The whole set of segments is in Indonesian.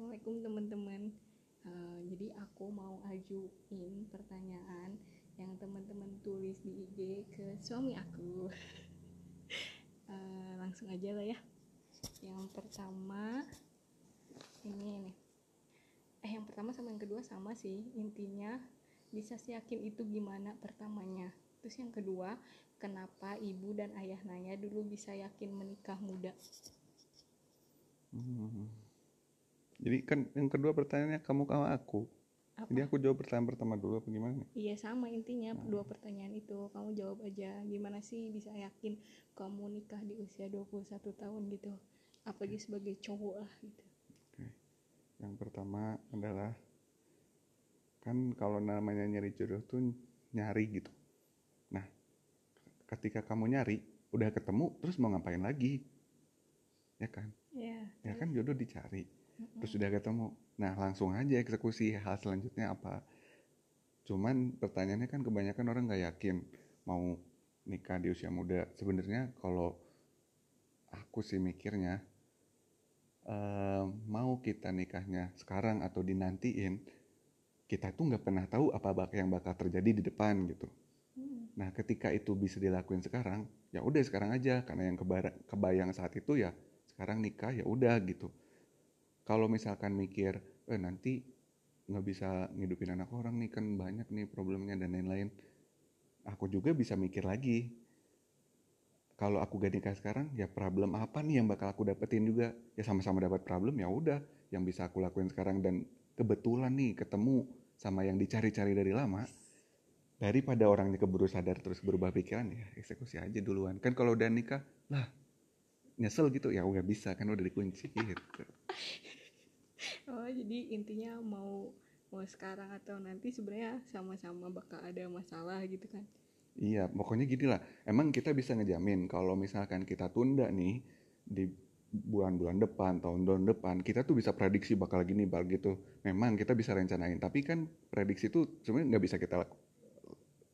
Assalamualaikum teman-teman. Uh, jadi aku mau ajuin pertanyaan yang teman-teman tulis di IG ke suami aku. uh, langsung aja lah ya. Yang pertama ini nih. Eh yang pertama sama yang kedua sama sih. Intinya bisa sih yakin itu gimana pertamanya. Terus yang kedua, kenapa ibu dan ayah Naya dulu bisa yakin menikah muda? Hmm jadi kan yang kedua pertanyaannya kamu kamu aku? Apa? jadi aku jawab pertanyaan pertama dulu apa gimana iya sama intinya hmm. dua pertanyaan itu. Kamu jawab aja gimana sih bisa yakin kamu nikah di usia 21 tahun gitu? Apalagi sebagai cowok lah gitu. Oke. Yang pertama adalah kan kalau namanya nyari jodoh tuh nyari gitu. Nah ketika kamu nyari udah ketemu terus mau ngapain lagi? Ya kan? Ya, ya kan jodoh dicari terus udah ketemu. Nah langsung aja eksekusi hal selanjutnya apa? Cuman pertanyaannya kan kebanyakan orang nggak yakin mau nikah di usia muda. Sebenarnya kalau aku sih mikirnya uh, mau kita nikahnya sekarang atau dinantiin kita tuh nggak pernah tahu apa yang bakal terjadi di depan gitu. Hmm. nah ketika itu bisa dilakuin sekarang ya udah sekarang aja. Karena yang kebayang saat itu ya sekarang nikah ya udah gitu kalau misalkan mikir eh nanti nggak bisa ngidupin anak orang nih kan banyak nih problemnya dan lain-lain aku juga bisa mikir lagi. Kalau aku gak nikah sekarang ya problem apa nih yang bakal aku dapetin juga? Ya sama-sama dapat problem ya udah yang bisa aku lakuin sekarang dan kebetulan nih ketemu sama yang dicari-cari dari lama daripada orangnya keburu sadar terus berubah pikiran ya eksekusi aja duluan. Kan kalau udah nikah lah nyesel gitu ya udah bisa kan udah dikunci gitu oh jadi intinya mau mau sekarang atau nanti sebenarnya sama-sama bakal ada masalah gitu kan? Iya pokoknya gini lah emang kita bisa ngejamin kalau misalkan kita tunda nih di bulan-bulan depan tahun-tahun depan kita tuh bisa prediksi bakal gini bakal gitu. Memang kita bisa rencanain tapi kan prediksi itu sebenarnya nggak bisa kita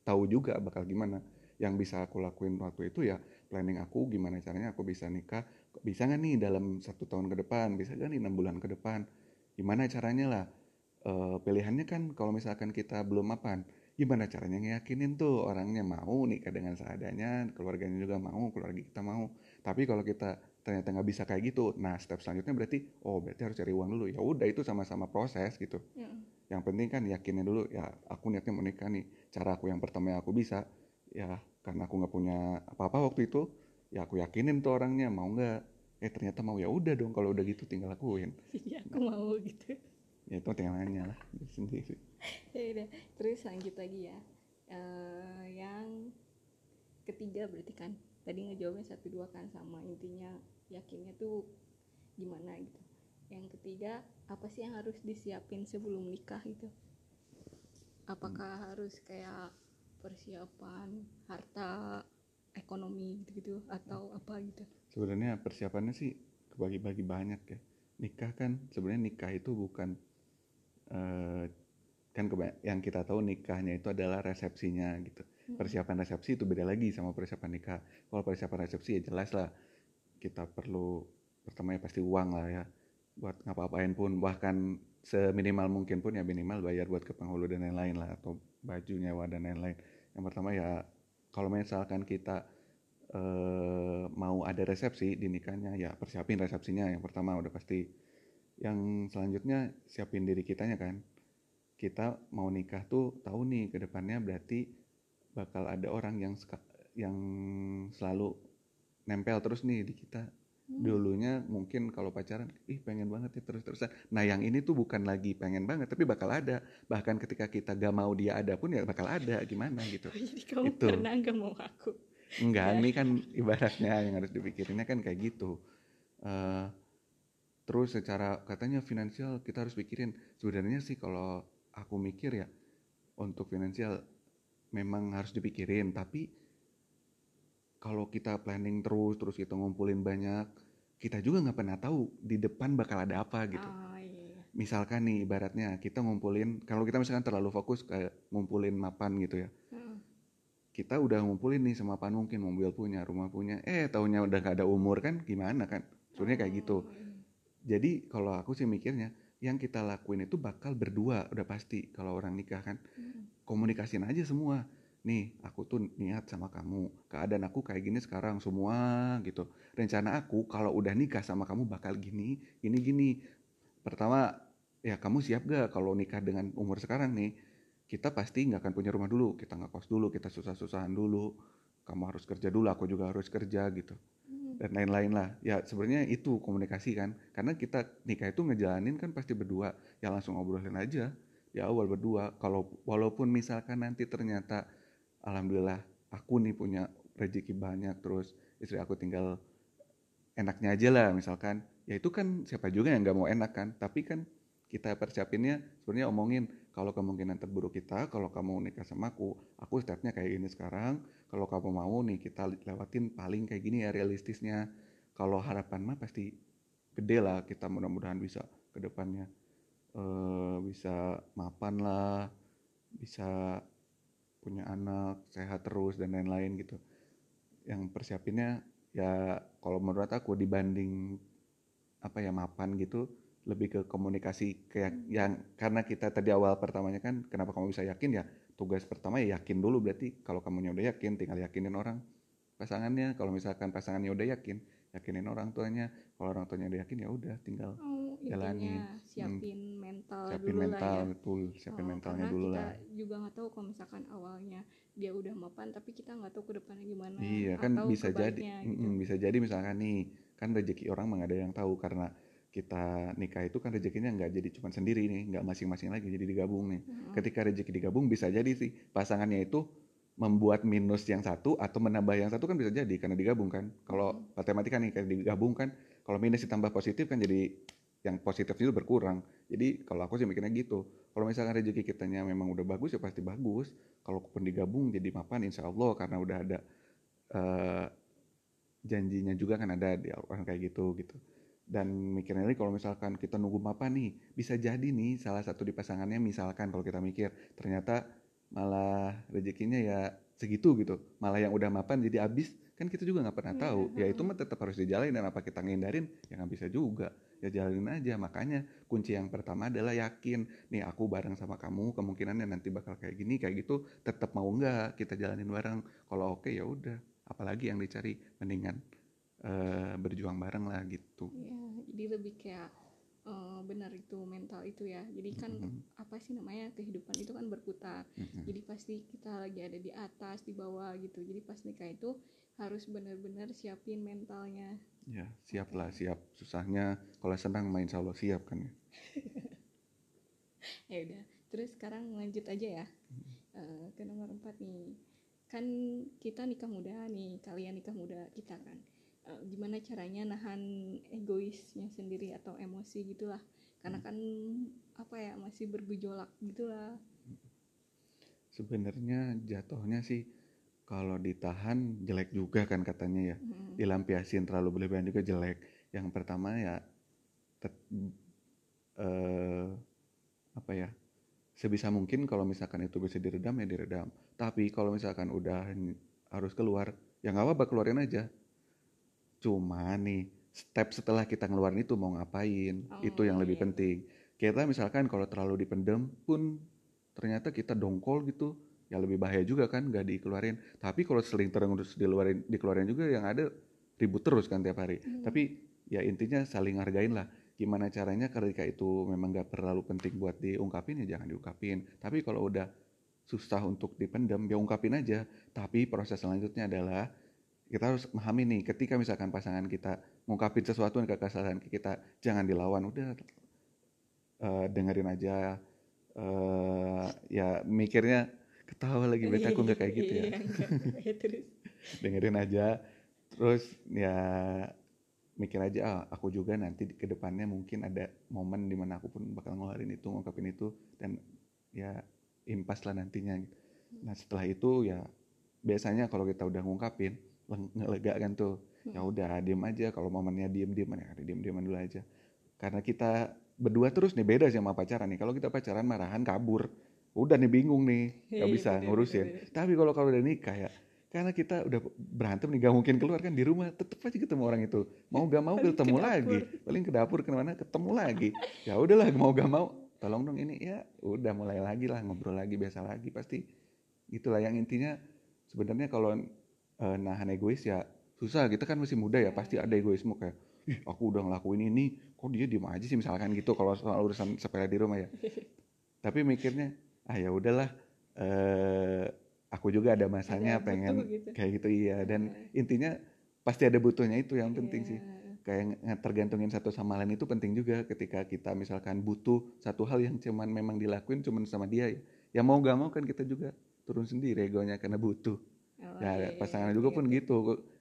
tahu juga bakal gimana. Yang bisa aku lakuin waktu itu ya planning aku gimana caranya aku bisa nikah bisa nggak nih dalam satu tahun ke depan bisa nggak nih enam bulan ke depan? Gimana caranya lah? E, pilihannya kan kalau misalkan kita belum mapan gimana caranya ngeyakinin tuh orangnya mau nikah dengan seadanya keluarganya juga mau keluarga kita mau. Tapi kalau kita ternyata nggak bisa kayak gitu nah step selanjutnya berarti oh berarti harus cari uang dulu. Ya udah itu sama-sama proses gitu. Ya. yang penting kan yakinin dulu ya aku niatnya mau nikah nih. Cara aku yang pertama yang aku bisa ya karena aku nggak punya apa-apa waktu itu ya aku yakinin tuh orangnya mau nggak? Eh ternyata mau ya udah dong kalau udah gitu tinggal lakuin. Iya aku nah, mau gitu. Ya itu tinggal nanya lah sendiri. Ya udah terus lanjut lagi ya. Uh, yang ketiga berarti kan tadi ngejawabnya satu dua kan sama intinya yakinnya tuh gimana gitu. Yang ketiga apa sih yang harus disiapin sebelum nikah gitu? Apakah hmm. harus kayak persiapan harta ekonomi gitu-gitu atau apa gitu. Sebenarnya persiapannya sih kebagi-bagi banyak ya. Nikah kan sebenarnya nikah itu bukan uh, kan yang kita tahu nikahnya itu adalah resepsinya gitu. Persiapan resepsi itu beda lagi sama persiapan nikah. Kalau persiapan resepsi ya jelas lah kita perlu pertama ya pasti uang lah ya. Buat ngapa-ngapain pun bahkan seminimal mungkin pun ya minimal bayar buat ke penghulu dan lain-lain lah atau baju nyewa dan lain-lain. Yang pertama ya kalau misalkan kita uh, mau ada resepsi di nikahnya ya persiapin resepsinya. Yang pertama udah pasti. Yang selanjutnya siapin diri kitanya kan. Kita mau nikah tuh tahu nih ke depannya berarti bakal ada orang yang yang selalu nempel terus nih di kita. Dulunya mungkin kalau pacaran ih pengen banget ya terus terusan nah yang ini tuh bukan lagi pengen banget tapi bakal ada. Bahkan ketika kita gak mau dia ada pun ya bakal ada gimana gitu. Jadi kamu itu. pernah gak mau aku enggak ya. ini kan ibaratnya yang harus dipikirinnya kan kayak gitu. Uh, terus secara katanya finansial kita harus pikirin. Sebenarnya sih kalau aku mikir ya untuk finansial memang harus dipikirin. Tapi kalau kita planning terus terus kita ngumpulin banyak kita juga nggak pernah tahu di depan bakal ada apa gitu oh, iya. misalkan nih ibaratnya kita ngumpulin kalau kita misalkan terlalu fokus kayak ngumpulin mapan gitu ya hmm. kita udah ngumpulin nih semapan mungkin mobil punya rumah punya eh tahunya udah gak ada umur kan gimana kan sebenarnya kayak gitu oh, iya. jadi kalau aku sih mikirnya yang kita lakuin itu bakal berdua udah pasti kalau orang nikah kan Mm. komunikasiin aja semua nih aku tuh niat sama kamu. Keadaan aku kayak gini sekarang semua gitu. Rencana aku kalau udah nikah sama kamu bakal gini gini gini. Pertama ya kamu siap gak kalau nikah dengan umur sekarang nih? Kita pasti nggak akan punya rumah dulu. Kita nggak kos dulu kita susah-susahan dulu. Kamu harus kerja dulu aku juga harus kerja gitu. Mm. dan lain-lain lah. Ya sebenarnya itu komunikasi kan. Karena kita nikah itu ngejalanin kan pasti berdua. Ya langsung ngobrolin aja. Di awal berdua. Kalau walaupun misalkan nanti ternyata alhamdulillah aku nih punya rezeki banyak terus istri aku tinggal enaknya aja lah misalkan. Ya itu kan siapa juga yang nggak mau enak kan. Tapi kan kita persiapinnya sebenarnya omongin kalau kemungkinan terburuk kita kalau kamu nikah sama aku aku stepnya kayak gini sekarang kalau kamu mau nih kita lewatin paling kayak gini ya realistisnya. Kalau harapan mah pasti gede lah kita mudah-mudahan bisa ke depannya eh, bisa mapan lah bisa punya anak sehat terus dan lain-lain gitu. Yang persiapinnya ya kalau menurut aku dibanding apa ya mapan gitu lebih ke komunikasi kayak yang karena kita tadi awal pertamanya kan kenapa kamu bisa yakin? Ya tugas pertama ya yakin dulu. Berarti kalau kamunya udah yakin tinggal yakinin orang pasangannya. Kalau misalkan pasangannya udah yakin yakinin orang tuanya kalau orang tuanya udah yakin ya udah tinggal Oh, Jalanin. intinya siapin mental siapin dulu mental lah ya. betul siapin Oh, mentalnya karena dulu kita lah juga nggak tahu kalau misalkan awalnya dia udah mapan tapi kita nggak tahu ke depannya gimana Iya kan bisa jadi, gitu. Mm-mm, bisa jadi misalkan nih kan rezeki orang mah ada yang tahu karena kita nikah itu kan rezekinya nggak jadi cuma sendiri nih, nggak masing-masing lagi jadi digabung nih. Mm-mm. Ketika rezeki digabung bisa jadi sih pasangannya itu membuat minus yang satu atau menambah yang satu kan bisa jadi karena digabung kan. Kalau matematika nih kayak digabung kan, kalau minus ditambah positif kan jadi yang positif itu berkurang. Jadi kalau aku sih mikirnya gitu. Kalau misalkan rezeki kitanya memang udah bagus ya pasti bagus. Kalaupun digabung jadi mapan insya Allah karena udah ada eh, janjinya juga kan ada di Al-Quran kayak gitu gitu. Dan mikirnya lagi kalau misalkan kita nunggu mapan nih, bisa jadi nih salah satu di pasangannya misalkan kalau kita mikir ternyata malah rezekinya ya segitu gitu. Malah yang udah mapan jadi habis kan kita juga nggak pernah Iya, tahu. Ya itu mah tetap harus dijalanin dan apa kita ngindarin ya nggak bisa juga. Ya jalanin aja. Makanya kunci yang pertama adalah yakin nih aku bareng sama kamu kemungkinannya nanti bakal kayak gini kayak gitu tetap mau nggak kita jalanin bareng. Kalau oke ya udah. Apalagi yang dicari mendingan eh, berjuang bareng lah gitu. Iya, jadi lebih kayak eh, benar itu mental itu ya. Jadi kan Mhm. apa sih namanya kehidupan itu kan berputar. Mm-mm. Jadi pasti kita lagi ada di atas, di bawah gitu. Jadi pas nikah itu harus benar-benar siapin mentalnya. Ya siap lah siap. Susahnya kalau senang main Allah siap kan ya. Ya udah. Terus sekarang lanjut aja ya Eh, ke nomor 4 nih. Kan kita nikah muda nih, kalian nikah muda kita kan. Eh, gimana caranya nahan egoisnya sendiri atau emosi gitulah. Karena kan apa ya masih bergejolak gitulah. Sebenarnya jatuhnya sih kalau ditahan jelek juga kan katanya ya. Mm. Dilampiasin terlalu berlebihan juga jelek. Yang pertama ya tet- eh, apa ya? Sebisa mungkin kalau misalkan itu bisa diredam ya diredam. Tapi kalau misalkan udah harus keluar, ya nggak apa-apa keluarin aja. Cuma nih step setelah kita ngeluarin itu mau ngapain, itu yang Oh, lebih iya. penting. Kita misalkan kalau terlalu dipendem pun ternyata kita dongkol gitu, ya lebih bahaya juga kan nggak dikeluarin. Tapi kalau sering terus diluarin, dikeluarin juga yang ada ribut terus kan tiap hari. Hmm. Tapi ya intinya saling hargain lah. Gimana caranya ketika itu memang nggak terlalu penting buat diungkapin ya jangan diungkapin. Tapi kalau udah susah untuk dipendam ya ungkapin aja. Tapi proses selanjutnya adalah kita harus memahami nih ketika misalkan pasangan kita ngungkapin sesuatu yang kesalahan kita jangan dilawan udah eh, dengerin aja eh ya mikirnya ketawa lagi berarti aku nggak kayak gitu ya Iya, enggak. Ya, dengerin aja terus ya mikir aja ah aku juga nanti ke depannya mungkin ada momen di mana aku pun bakal ngeluarin itu ngungkapin itu dan ya impas lah nantinya gitu. nah setelah itu ya biasanya kalau kita udah ngungkapin leng- ngelega kan tuh. Ya udah diem aja. Kalau momennya diem diem ya diem dieman dulu aja. Karena kita berdua terus nih beda sih sama pacaran nih. Kalau kita pacaran marahan kabur. Udah nih bingung nih. Nggak Iya, bisa bener, ngurusin. bener, bener. tapi kalau kalau udah nikah ya karena kita udah berantem nih gak mungkin keluar kan di rumah tetep aja ketemu orang itu. Mau gak mau Paling ketemu ke lagi. Paling ke dapur ke mana ketemu lagi. Ya udahlah mau gak mau. Tolong dong ini ya udah mulai lagi lah ngobrol lagi biasa lagi. Pasti gitulah yang intinya. Sebenarnya kalau eh, nahan egois ya susah. Kita kan masih muda ya pasti ada egoisme kayak ih aku udah ngelakuin ini kok dia diem aja sih? Misalkan gitu kalau soal urusan sepele di rumah ya. Tapi mikirnya ah ya udahlah eh aku juga ada masanya Ada pengen gitu. kayak gitu. Iya dan intinya pasti ada butuhnya itu yang penting sih. Iya. kayak tergantungin satu sama lain itu penting juga ketika kita misalkan butuh satu hal yang cuman memang dilakuin cuman sama dia ya, ya mau gak mau kan kita juga turun sendiri egonya karena butuh Oh, ya iya, iya, pasangan iya, juga iya. pun gitu.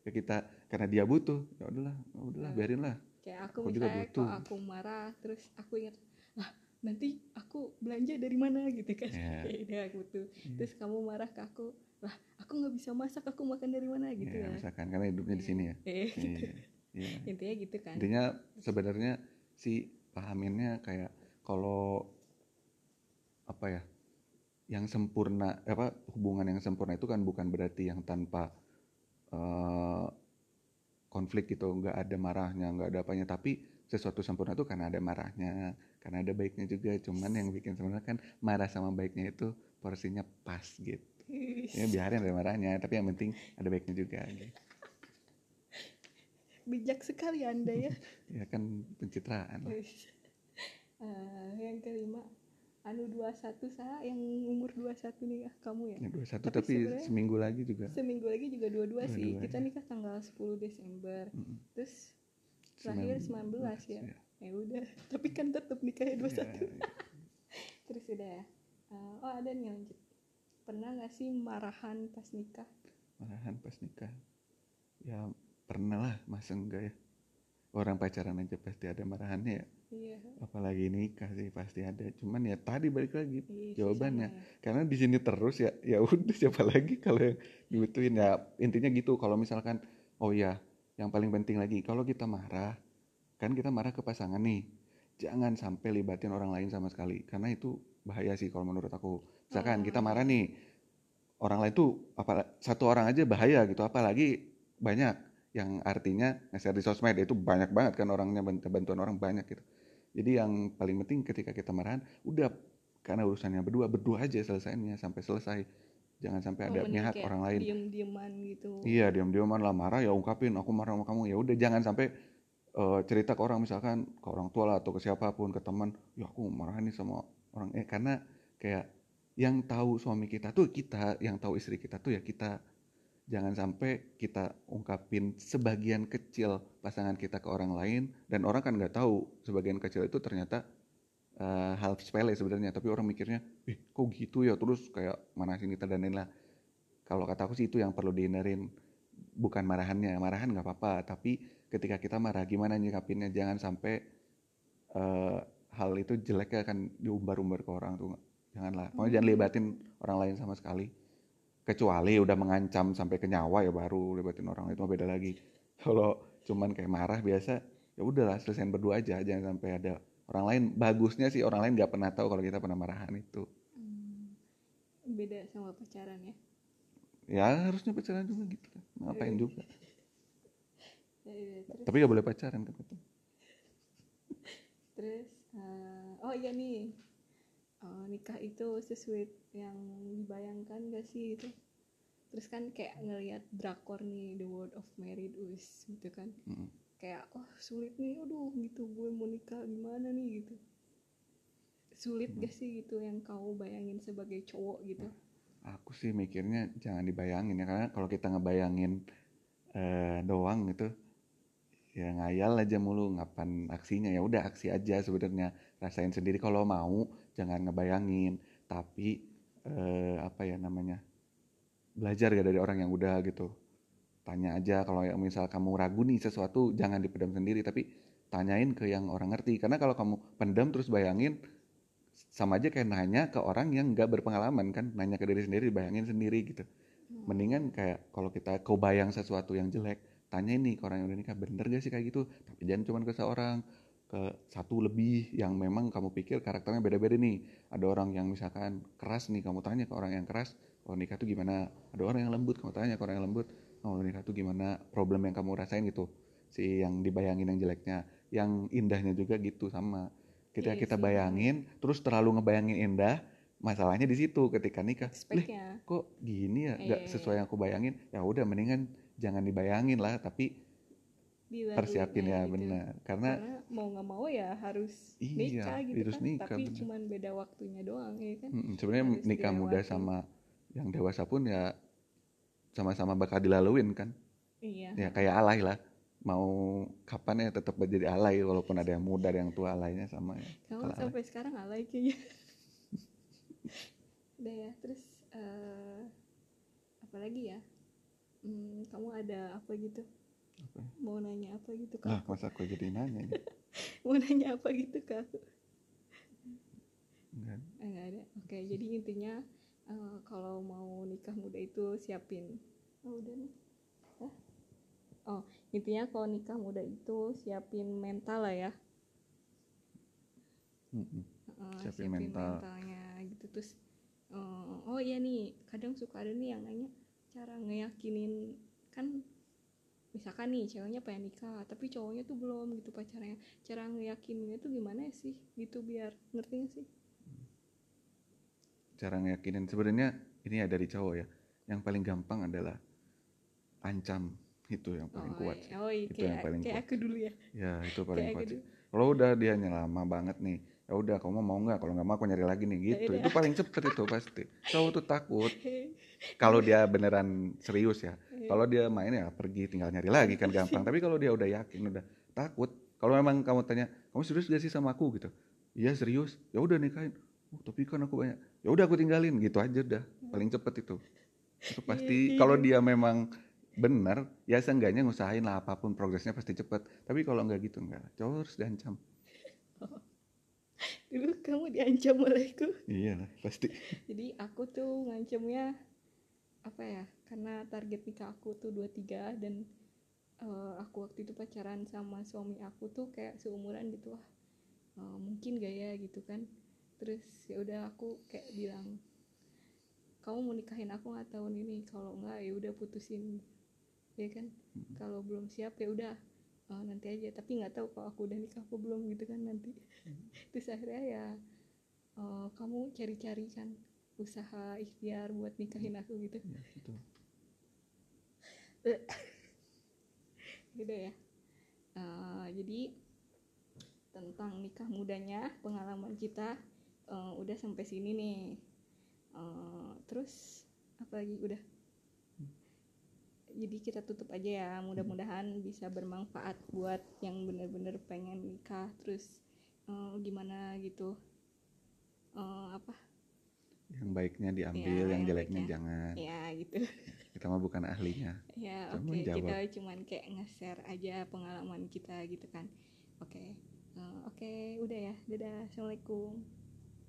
Ke kita karena dia butuh. Ya udahlah ya udahlah Iya. biarin lah. kayak aku Aku juga misalnya butuh. kalau aku marah terus aku ingat ah nanti aku belanja dari mana? Gitu kan. Ya udah aku butuh terus kamu marah ke aku lah aku nggak bisa masak aku makan dari mana? Gitu ya, ya, misalkan karena hidupnya di sini ya. Gitu. Iya, iya. intinya gitu kan. Intinya sebenarnya si pahaminnya kayak kalau apa ya yang sempurna apa hubungan yang sempurna itu kan bukan berarti yang tanpa eh, konflik gitu nggak ada marahnya nggak ada apanya. Tapi sesuatu sempurna itu karena ada marahnya karena ada baiknya juga. Cuman yang bikin sempurna kan marah sama baiknya itu porsinya pas gitu. Ya biarin ada marahnya tapi yang penting ada baiknya juga gitu. bijak sekali anda ya. Ya kan pencitraan lah. Eh, yang kelima anu 21 sah yang umur 21 nih ah, kamu ya Ya, 21 Tapi tapi, seminggu lagi juga. seminggu lagi juga dua-dua sih 22, kita ya. nikah tanggal 10 Desember Mm-mm. terus lahir 19 ya ya. ya udah tapi kan tetap nikahnya 21 Ya, ya. terus udah ya Eh, oh ada nih lanjut pernah nggak sih marahan pas nikah Malahan pas nikah. Ya pernah lah, masa enggak ya. Orang pacaran aja pasti ada marahannya ya. iya Apalagi nikah sih pasti ada. Cuman ya tadi balik lagi iya, jawabannya. ya. Karena di sini terus ya, ya udah siapa lagi kalau yang dibutuhin ya intinya gitu. Kalau misalkan, oh ya, yang paling penting lagi kalau kita marah, kan kita marah ke pasangan nih. Jangan sampai libatin orang lain sama sekali, karena itu bahaya sih kalau menurut aku. Misalkan kita marah nih, orang lain tuh apa satu orang aja bahaya gitu, apalagi banyak yang artinya nge-share di sosmed itu banyak banget kan orangnya bant- bantuan orang banyak gitu. Jadi yang paling penting ketika kita marahan, udah karena urusannya berdua berdua aja selesainya sampai selesai. Jangan sampai ada Oh, pihak orang lain. diem-dieman gitu Iya diam-diaman lah marah ya ungkapin aku marah sama kamu ya udah jangan sampai eh, cerita ke orang misalkan ke orang tua lah atau ke siapa pun ke teman ya aku marah nih sama orang eh karena kayak yang tahu suami kita tuh kita yang tahu istri kita tuh ya kita jangan sampai kita ungkapin sebagian kecil pasangan kita ke orang lain dan orang kan nggak tahu sebagian kecil itu ternyata eh, hal sepele sebenarnya. Tapi orang mikirnya ih kok gitu ya? Terus kayak manasin kita dan lah? Kalau kata aku sih itu yang perlu dihindarin bukan marahannya. Marahan nggak apa-apa. Tapi ketika kita marah gimana nyikapinnya? Jangan sampai eh, hal itu jelek akan diumbar-umbar ke orang tuh janganlah. Pokoknya jangan libatin orang lain sama sekali kecuali udah mengancam sampai ke nyawa ya baru libatin orang itu beda lagi. Kalau cuman kayak marah biasa ya udahlah selesaiin berdua aja jangan sampai ada orang lain. Bagusnya sih orang lain nggak pernah tahu kalau kita pernah marahan itu. Hmm, beda sama pacaran ya? Ya harusnya pacaran juga gitu kan ngapain juga? Ya, ya, terus? Tapi gak boleh pacaran kan betul terus eh, oh iya nih nikah itu sesuai yang dibayangkan gak sih itu terus kan kayak ngelihat drakor nih The World of Married Us gitu kan. Mm. kayak oh sulit nih aduh gitu gue mau nikah gimana nih gitu. Sulit gak sih gitu yang kau bayangin sebagai cowok gitu? Aku sih mikirnya jangan dibayangin ya karena kalau kita ngebayangin eh, doang gitu ya ngayal aja mulu ngapan aksinya. Ya udah aksi aja sebenarnya. Rasain sendiri kalau mau jangan ngebayangin. Tapi eh, apa ya namanya belajar gak dari orang yang udah gitu. Tanya aja kalau misal kamu ragu nih sesuatu jangan dipendam sendiri. Tapi tanyain ke yang orang ngerti. Karena kalau kamu pendam terus bayangin sama aja kayak nanya ke orang yang nggak berpengalaman kan. Nanya ke diri sendiri bayangin sendiri gitu. Mendingan kayak kalau kita kau bayang sesuatu yang jelek tanya ini ke orang yang udah nikah bener gak sih kayak gitu? Tapi jangan cuma ke seorang ke satu lebih yang memang kamu pikir karakternya beda-beda nih. Ada orang yang misalkan keras nih kamu tanya ke orang yang keras kalau nikah tuh gimana? Ada orang yang lembut kamu tanya ke orang yang lembut oh nikah tuh gimana problem yang kamu rasain? Gitu. Si yang dibayangin yang jeleknya yang indahnya juga gitu sama. Ketika Iya kita bayangin terus terlalu ngebayangin indah masalahnya di situ ketika nikah. Lih, speknya kok gini ya? Nggak Iya. sesuai yang aku bayangin. Ya udah mendingan jangan dibayangin lah tapi dilaluin persiapin ya gitu. benar. Karena karena mau nggak mau ya harus Iya, nikah gitu harus kan. nikah, tapi bener. cuman beda waktunya doang ya kan? Mm, sebenarnya nikah muda sama yang dewasa pun ya sama-sama bakal dilaluin kan? Iya. Ya kayak alay lah. Mau kapan ya tetap menjadi alay walaupun ada yang muda ada yang tua alaynya sama ya. Kamu alay. sampai sekarang alay kayaknya. Udah ya terus eh apa lagi ya? Hmm, kamu ada apa gitu Apa? mau nanya apa gitu ah kak masa aku jadi nanya ini mau nanya apa gitu kak Enggak. Eh, nggak ada oke jadi intinya eh, kalau mau nikah muda itu siapin oh udah nih Hah? oh intinya kalau nikah muda itu siapin mental lah ya Mm-mm. Heeh, Siapin mental. mentalnya gitu terus eh, oh iya nih kadang suka ada nih yang nanya cara ngeyakinin kan misalkan nih ceweknya pengen nikah tapi cowoknya tuh belum gitu pacarnya cara ngeyakininnya tuh gimana sih gitu biar ngerti gak sih cara ngeyakinin sebenarnya ini ya dari cowok ya yang paling gampang adalah ancam itu yang paling oh, kuat iya. sih. oh iya, Itu kayak, yang paling kayak kuat. aku dulu ya ya itu paling Kayak kuat sih kalau udah dia lama banget nih ya udah kamu mau nggak? Kalau nggak mau aku nyari lagi nih gitu. Udah. itu paling cepet itu pasti. Cowok tuh takut. Kalau dia beneran serius ya. Iya. kalau dia main ya pergi tinggal nyari lagi kan gampang. Tapi kalau dia udah yakin udah takut kalau memang kamu tanya kamu serius gak sih sama aku? gitu. Iya serius. Ya udah nikahin. Oh tapi kan aku banyak. Ya udah aku tinggalin. Gitu aja dah paling cepet itu. Itu pasti iya. kalau dia memang benar ya seenggaknya ngusahain lah apa pun progresnya pasti cepet. Tapi kalau nggak gitu enggak cowok harus diancam dulu kamu diancam olehku. Iya lah pasti. Jadi aku tuh ngancemnya apa ya karena target nikah aku tuh 23 dan eh, aku waktu itu pacaran sama suami aku tuh kayak seumuran gitu lah Eh, mungkin gak ya? gitu kan. Terus ya udah aku kayak bilang kamu mau nikahin aku nggak tahun ini? Kalau enggak ya udah putusin. Ya kan? Kalau belum siap ya udah eh, nanti aja. Tapi nggak tahu kalau aku udah nikah apa belum gitu kan nanti. Terus akhirnya ya eh, kamu cari-cari kan usaha ikhtiar buat nikahin aku gitu. Ya, itu gitu ya. Eh, jadi tentang nikah mudanya pengalaman kita eh, udah sampai sini nih. Eh, terus apa lagi? Udah jadi kita tutup aja ya. Mudah-mudahan bisa bermanfaat buat yang bener-bener pengen nikah terus eh, gimana gitu. Eh, apa? Yang baiknya diambil Ya, yang jeleknya baiknya. jangan. Ya gitu. Kita mah bukan ahlinya. Ya oke. Jawab. kita cuman kayak nge-share aja pengalaman kita gitu kan. Oke. Eh, oke udah ya. Dadah. Assalamualaikum